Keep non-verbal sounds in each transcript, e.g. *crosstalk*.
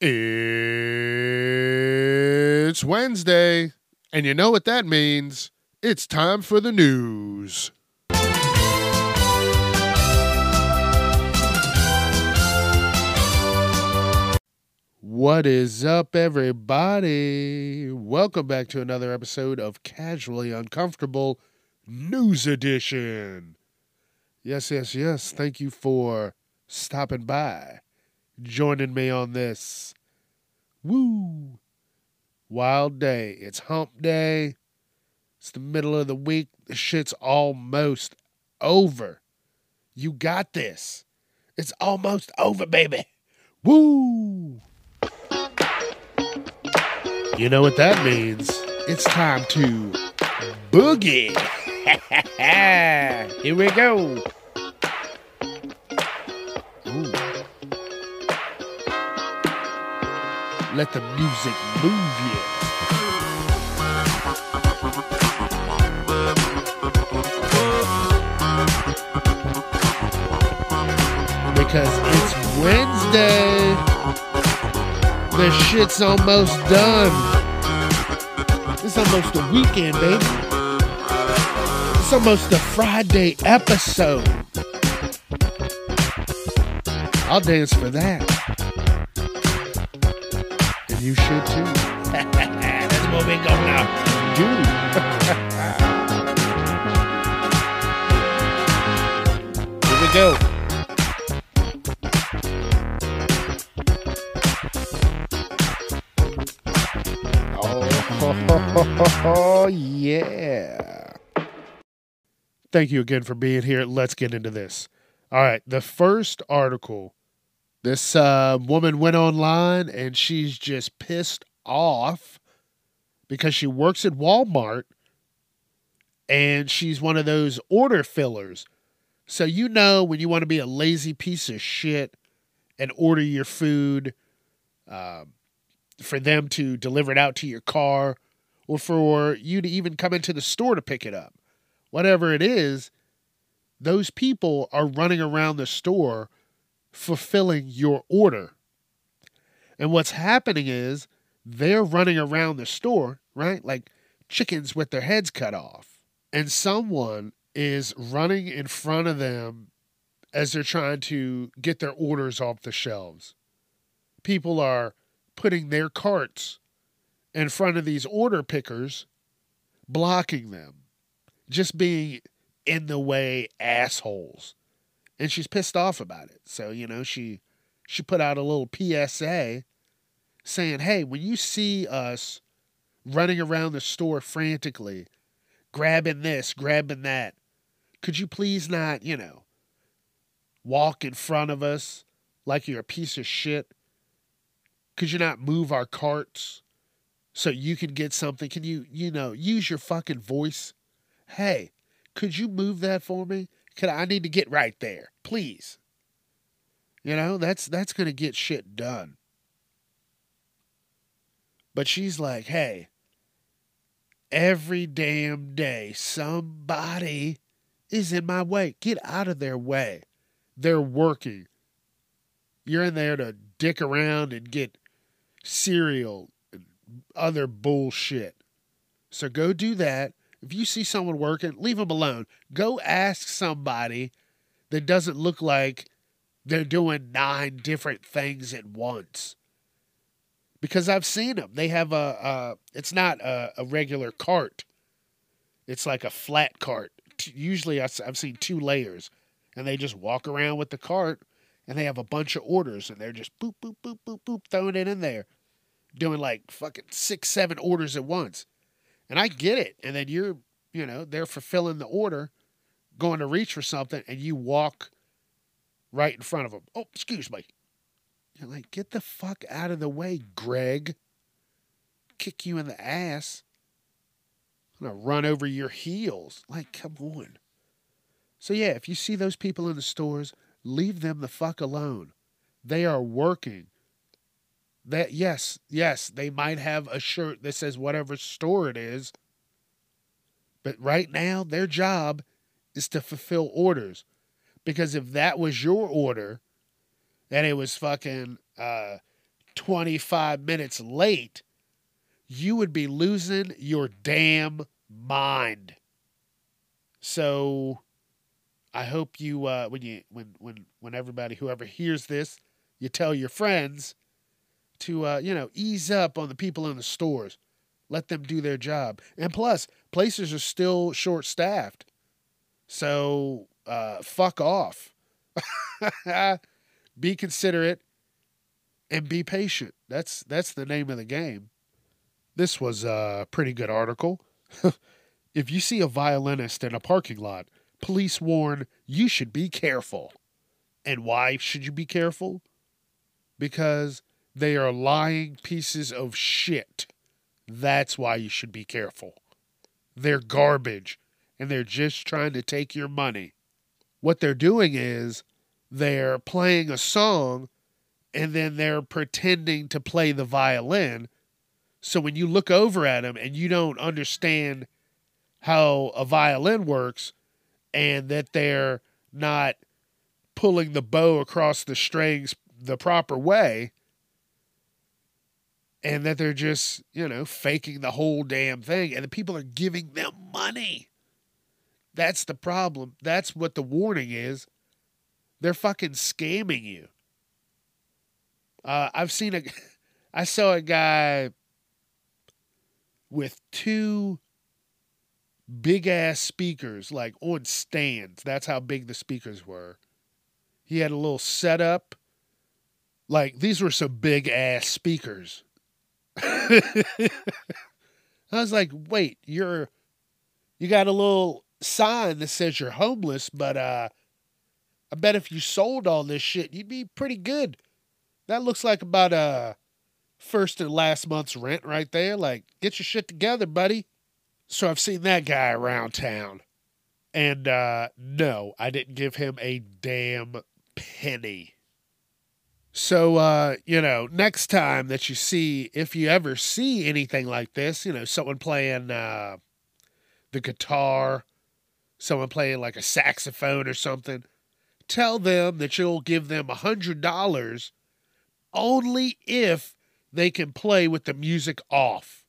It's Wednesday, and you know what that means. It's time for the news. What is up, everybody? Welcome back to another episode of Casually Uncomfortable News Edition. Yes, yes, yes. Thank you for stopping by, joining me on this. Woo! Wild day. It's hump day. It's the middle of the week. The shit's almost over. You got this. It's almost over, baby. Woo! You know what that means? It's time to boogie. *laughs* Here we go. Let the music move you. Because it's Wednesday. The shit's almost done. It's almost a weekend, baby. It's almost a Friday episode. I'll dance for that. And you should too. That's where we go now. do. Here we go. Oh, *laughs* yeah. Thank you again for being here. Let's get into this. All right. The first article this uh, woman went online and she's just pissed off because she works at Walmart and she's one of those order fillers. So, you know, when you want to be a lazy piece of shit and order your food um, for them to deliver it out to your car or for you to even come into the store to pick it up. Whatever it is, those people are running around the store fulfilling your order. And what's happening is they're running around the store, right? Like chickens with their heads cut off. And someone is running in front of them as they're trying to get their orders off the shelves. People are putting their carts in front of these order pickers, blocking them, just being in the way assholes. And she's pissed off about it. So, you know, she she put out a little PSA saying, "Hey, when you see us running around the store frantically, grabbing this, grabbing that, could you please not, you know, walk in front of us like you're a piece of shit? Could you not move our carts?" so you can get something. Can you, you know, use your fucking voice? Hey, could you move that for me? Could I need to get right there, please? You know, that's that's gonna get shit done. But she's like, hey, every damn day somebody is in my way. Get out of their way. They're working. You're in there to dick around and get cereal and other bullshit. So go do that. If you see someone working, leave them alone. Go ask somebody that doesn't look like they're doing nine different things at once. Because I've seen them. They have a, a it's not a, a regular cart. It's like a flat cart. Usually I've seen two layers and they just walk around with the cart and they have a bunch of orders and they're just boop, boop, boop, boop, boop, throwing it in there doing like fucking six, seven orders at once. And I get it. And then you're, you know, they're fulfilling the order, going to reach for something, and you walk right in front of them. Oh, excuse me. You're like, get the fuck out of the way, Greg. kick you in the ass. I'm gonna run over your heels. Like, come on. So yeah, if you see those people in the stores, leave them the fuck alone. They are working. That yes, yes, they might have a shirt that says whatever store it is. But right now, their job is to fulfill orders. Because if that was your order and it was fucking uh, 25 minutes late, you would be losing your damn mind. So I hope you uh, when you when when when everybody whoever hears this, you tell your friends to uh, you know ease up on the people in the stores. Let them do their job. And plus, places are still short staffed. So uh, fuck off. *laughs* be considerate and be patient. That's that's the name of the game. This was a pretty good article. *laughs* if you see a violinist in a parking lot, police warn you should be careful. And why should you be careful? Because they are lying pieces of shit. That's why you should be careful. They're garbage and they're just trying to take your money. What they're doing is they're playing a song and then they're pretending to play the violin. So when you look over at them and you don't understand how a violin works and that they're not pulling the bow across the strings the proper way and that they're just, you know, faking the whole damn thing and the people are giving them money. That's the problem. That's what the warning is. They're fucking scamming you. Uh, I've seen a, *laughs* I saw a guy with two big ass speakers, like on stands. That's how big the speakers were. He had a little setup. Like these were some big ass speakers. *laughs* I was like, wait, you're you got a little sign that says you're homeless, but uh I bet if you sold all this shit, you'd be pretty good. That looks like about a first and last month's rent right there. Like, get your shit together, buddy. So I've seen that guy around town. And uh, no, I didn't give him a damn penny. So, uh, you know, next time that you see, if you ever see anything like this, you know, someone playing uh, the guitar, someone playing like a saxophone or something, tell them that you'll give them a $100 only if they can play with the music off.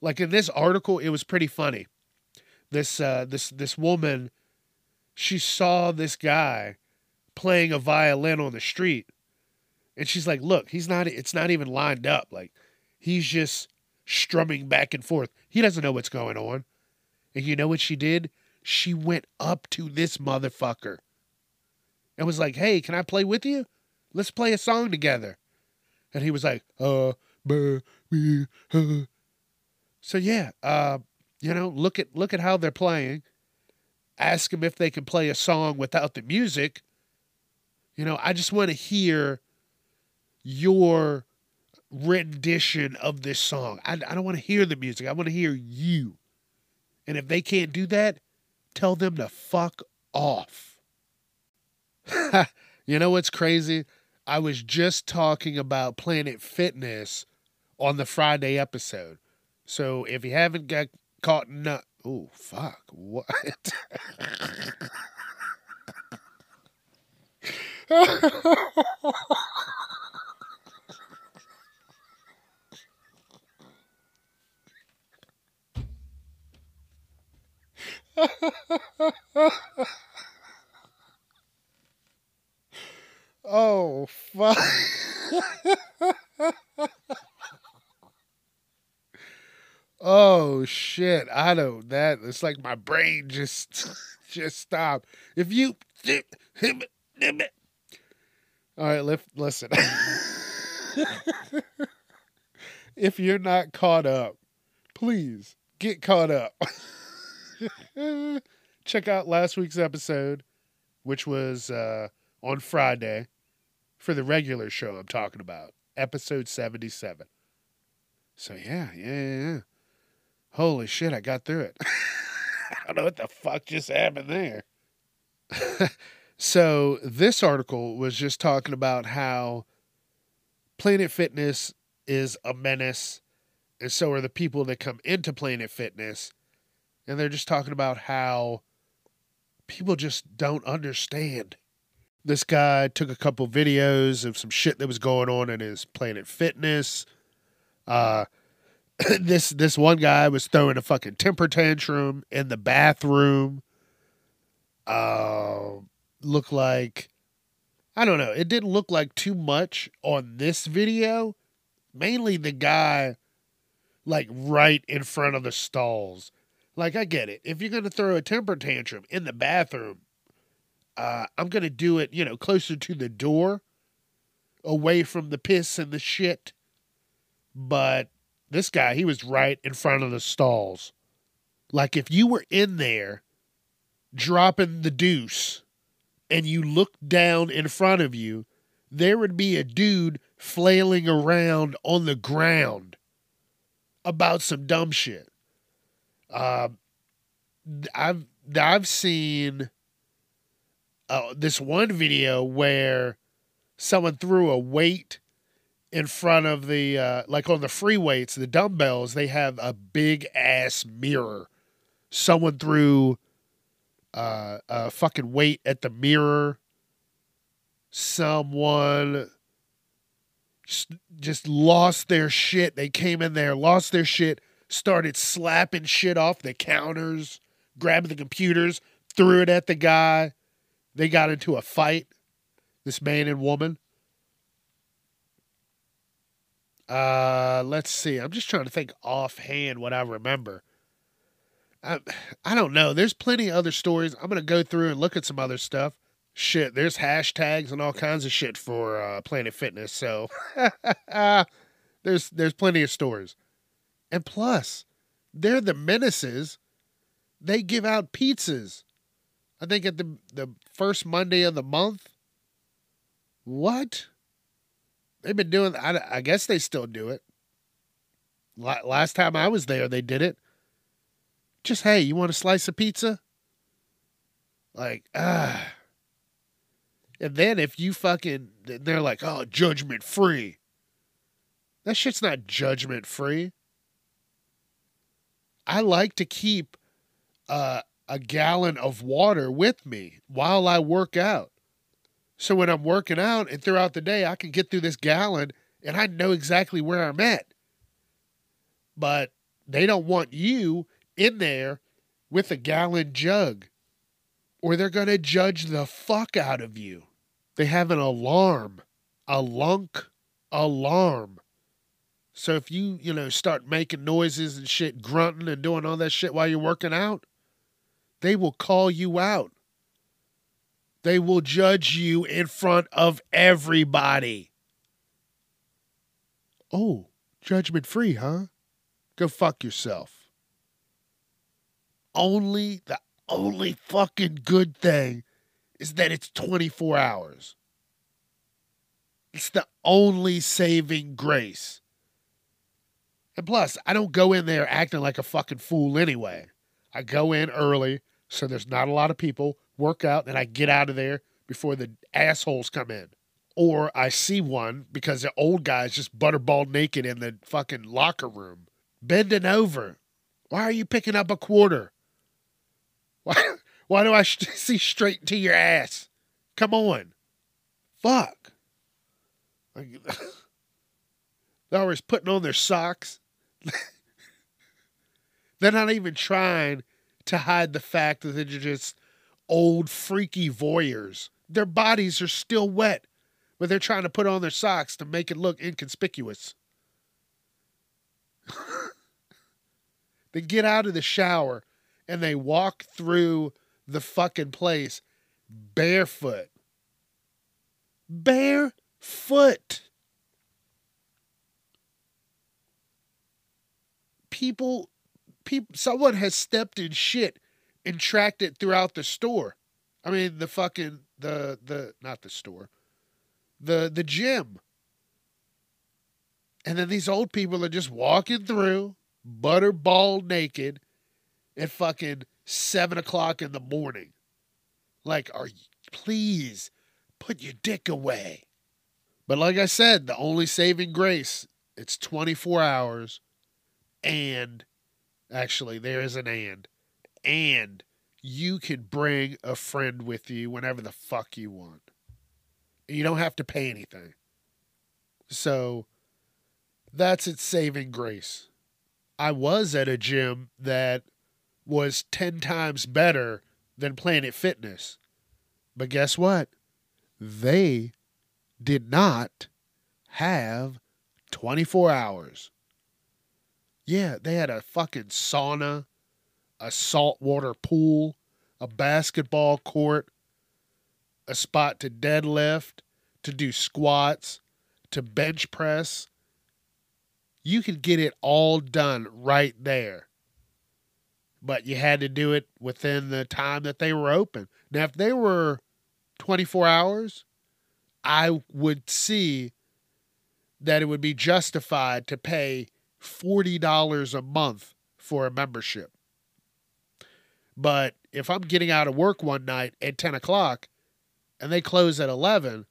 Like in this article, it was pretty funny. This uh, this this woman, she saw this guy playing a violin on the street, and she's like, "Look, he's not. It's not even lined up. Like he's just strumming back and forth. He doesn't know what's going on." And you know what she did? She went up to this motherfucker and was like, "Hey, can I play with you?" Let's play a song together. And he was like, uh, buh, me, uh. So yeah, uh, you know, look at look at how they're playing. Ask them if they can play a song without the music. You know, I just want to hear your rendition of this song. I, I don't want to hear the music. I want to hear you. And if they can't do that, tell them to fuck off. *laughs* you know what's crazy? I was just talking about Planet Fitness on the Friday episode. So if you haven't got caught in up, oh fuck, what? *laughs* *laughs* Oh fuck. *laughs* oh shit. I don't that it's like my brain just *laughs* just stopped. If you all right, listen. *laughs* if you're not caught up, please get caught up. *laughs* Check out last week's episode, which was uh, on Friday for the regular show I'm talking about, episode 77. So yeah, yeah, yeah. Holy shit, I got through it. *laughs* I don't know what the fuck just happened there. So this article was just talking about how Planet Fitness is a menace, and so are the people that come into Planet Fitness. And they're just talking about how people just don't understand. This guy took a couple videos of some shit that was going on in his Planet Fitness. Uh, *clears throat* this this one guy was throwing a fucking temper tantrum in the bathroom. Uh, looked like I don't know. It didn't look like too much on this video. Mainly the guy like right in front of the stalls. Like I get it. If you're gonna throw a temper tantrum in the bathroom, uh, I'm gonna do it, you know, closer to the door, away from the piss and the shit. But this guy, he was right in front of the stalls. Like if you were in there dropping the deuce and you looked down in front of you, there would be a dude flailing around on the ground about some dumb shit. Uh, I've I've seen uh, this one video where someone threw a weight in front of the uh, like on the free weights, the dumbbells, they have a big ass mirror. Someone threw uh, a fucking weight at the mirror. Someone just, just lost their shit. They came in there, lost their shit, started slapping shit off the counters, grabbing the computers, threw it at the guy. They got into a fight, this man and woman. Uh, let's see. I'm just trying to think offhand what I remember. I, I don't know. There's plenty of other stories. I'm gonna go through and look at some other stuff. Shit, there's hashtags and all kinds of shit for uh, Planet Fitness. So *laughs* there's there's plenty of stories. And plus, they're the menaces. They give out pizzas. I think at the the first Monday of the month. What? They've been doing. I, I guess they still do it. Last time I was there, they did it. Just hey, you want a slice of pizza? Like ah. And then if you fucking, they're like, oh, judgment free. That shit's not judgment free. I like to keep uh, a gallon of water with me while I work out. So when I'm working out and throughout the day, I can get through this gallon and I know exactly where I'm at. But they don't want you in there with a gallon jug or they're going to judge the fuck out of you. They have an alarm, a lunk alarm. So if you, you know, start making noises and shit, grunting and doing all that shit while you're working out, they will call you out. They will judge you in front of everybody. Oh, judgment free, huh? Go fuck yourself. Only the only fucking good thing is that it's 24 hours. It's the only saving grace. And plus, I don't go in there acting like a fucking fool anyway. I go in early, so there's not a lot of people work out, and I get out of there before the assholes come in. Or I see one because the old guy's just butterball naked in the fucking locker room, bending over. Why are you picking up a quarter? Why, *laughs* why do I see straight into your ass? Come on. Fuck. *laughs* They're always putting on their socks. *laughs* they're not even trying to hide the fact that they're just old freaky voyeurs. Their bodies are still wet, but they're trying to put on their socks to make it look inconspicuous. they get out of the shower and they walk through the fucking place barefoot. Barefoot. People people someone has stepped in shit and tracked it throughout the store. I mean, the fucking the the not the store, the the gym. And then these old people are just walking through, butterball naked, at fucking seven o'clock in the morning. Like, are you, please put your dick away. But like I said, the only saving grace, it's 24 hours. And actually, there is an and. And you can bring a friend with you whenever the fuck you want. You don't have to pay anything. So that's its saving grace. I was at a gym that was 10 times better than Planet Fitness. But guess what? They did not have 24 hours. Yeah, they had a fucking sauna, a saltwater pool, a basketball court, a spot to deadlift, to do squats, to bench press. You could get it all done right there. But you had to do it within the time that they were open. Now, if they were 24 hours, I would see that it would be justified to pay $40 a month for a membership. But if I'm getting out of work one night at 10 o'clock and they close at 11,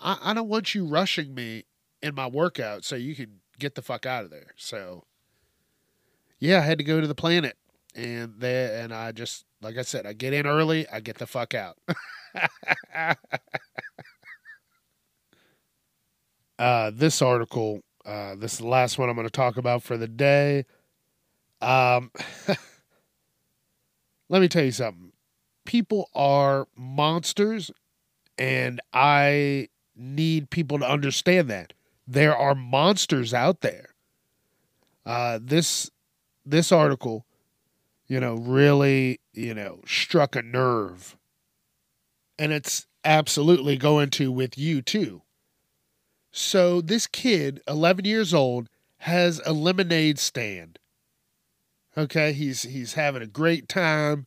I, I don't want you rushing me in my workout so you can get the fuck out of there. So, yeah, I had to go to the planet. And there, and I just, like I said, I get in early, I get the fuck out. *laughs* uh, this article, uh, this is the last one I'm going to talk about for the day. Um, *laughs* let me tell you something. People are monsters, and I need people to understand that there are monsters out there. Uh, this this article, you know, really, you know, struck a nerve and it's absolutely going to with you too. So this kid, 11 years old, has a lemonade stand. Okay, he's he's having a great time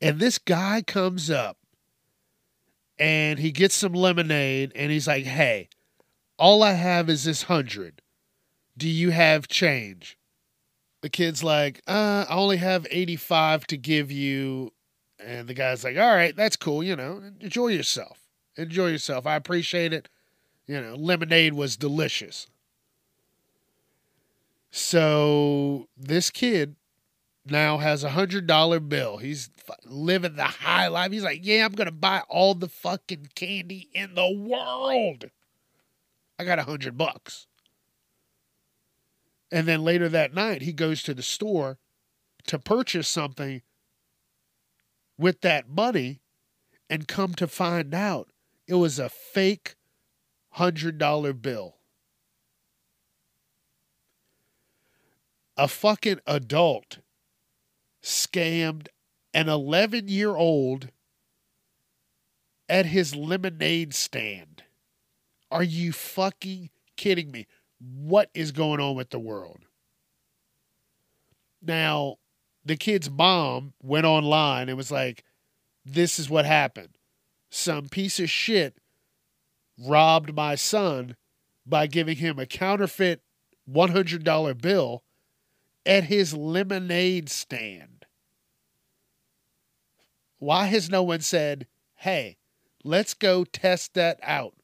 and this guy comes up and he gets some lemonade and he's like, "Hey, all I have is this 100. Do you have change?" The kid's like, uh, I only have 85 to give you and the guy's like, all right, that's cool. You know, enjoy yourself. Enjoy yourself. I appreciate it. You know, lemonade was delicious. So this kid now has a hundred dollar bill. He's living the high life. He's like, yeah, I'm gonna buy all the fucking candy in the world. I got a hundred bucks. And then later that night, he goes to the store to purchase something with that money and come to find out it was a fake $100 bill. A fucking adult scammed an 11 year old at his lemonade stand. Are you fucking kidding me? What is going on with the world? Now, the kid's mom went online and was like, This is what happened. Some piece of shit robbed my son by giving him a counterfeit $100 bill at his lemonade stand. Why has no one said, hey, let's go test that out?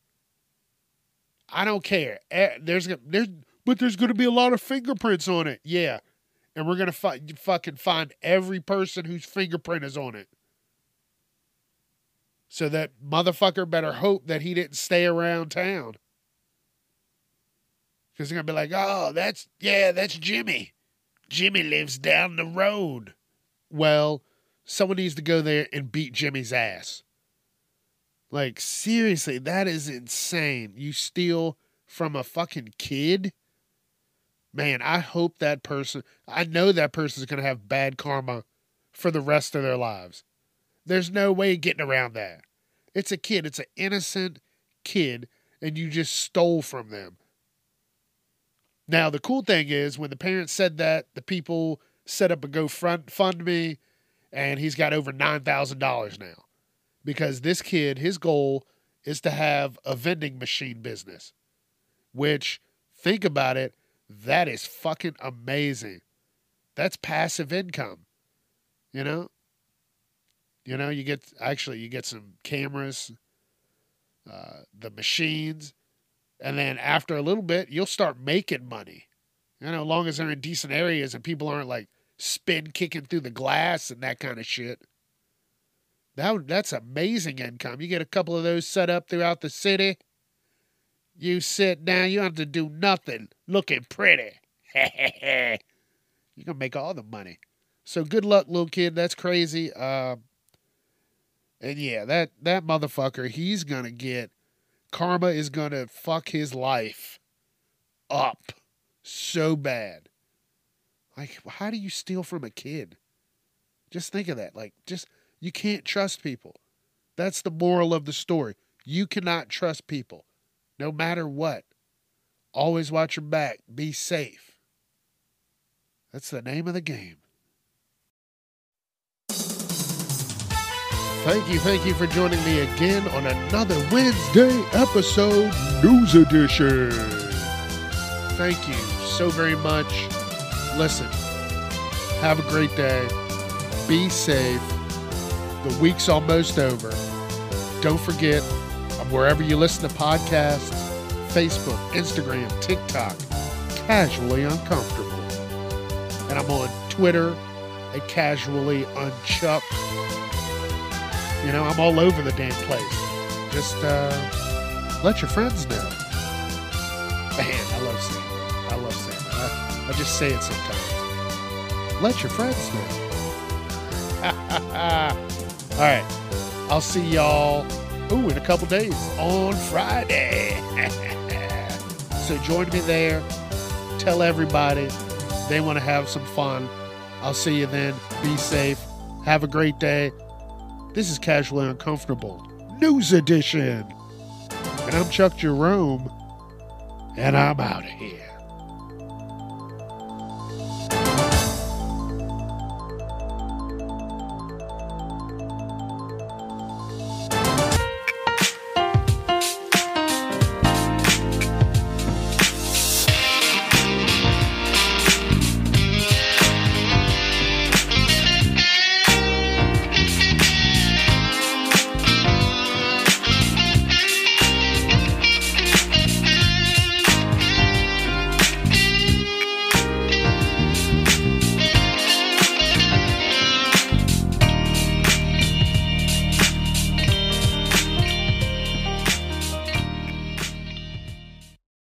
I don't care. Eh, there's, there's, but there's going to be a lot of fingerprints on it. Yeah, and we're gonna fi- fucking find every person whose fingerprint is on it. So that motherfucker better hope that he didn't stay around town. Because they're gonna be like, oh, that's yeah, that's Jimmy. Jimmy lives down the road. Well, someone needs to go there and beat Jimmy's ass. Like, seriously, that is insane. You steal from a fucking kid? man, I hope that person, I know that person is going to have bad karma for the rest of their lives. There's no way getting around that. It's a kid, it's an innocent kid, and you just stole from them. Now, the cool thing is when the parents said that, the people set up a GoFundMe, and he's got over $9,000 now. Because this kid, his goal is to have a vending machine business, which think about it, that is fucking amazing. That's passive income. You know? You know, you get actually you get some cameras, uh, the machines, and then after a little bit, you'll start making money. You know, as long as they're in decent areas and people aren't like spin kicking through the glass and that kind of shit. That that's amazing income. You get a couple of those set up throughout the city. You sit down, you don't have to do nothing, looking pretty. *laughs* You're gonna make all the money. So good luck, little kid. That's crazy. Uh, and yeah, that that motherfucker, he's gonna get karma is gonna fuck his life up so bad. Like, how do you steal from a kid? Just think of that. Like, just you can't trust people. That's the moral of the story. You cannot trust people, no matter what. Always watch your back. Be safe. That's the name of the game. Thank you, thank you for joining me again on another Wednesday episode, News Edition. Thank you so very much. Listen, have a great day. Be safe. The week's almost over. Don't forget, I'm wherever you listen to podcasts Facebook, Instagram, TikTok, casually uncomfortable. And I'm on Twitter at casually unchuck. You know, I'm all over the damn place. Just uh, let your friends know. Man, I love Sandra. I love Sandra. I, I just say it sometimes. Let your friends know. *laughs* all right. I'll see y'all, ooh, in a couple days on Friday. *laughs* so join me there. Tell everybody they want to have some fun. I'll see you then. Be safe. Have a great day. This is Casually Uncomfortable News Edition. And I'm Chuck Jerome, and I'm out of here.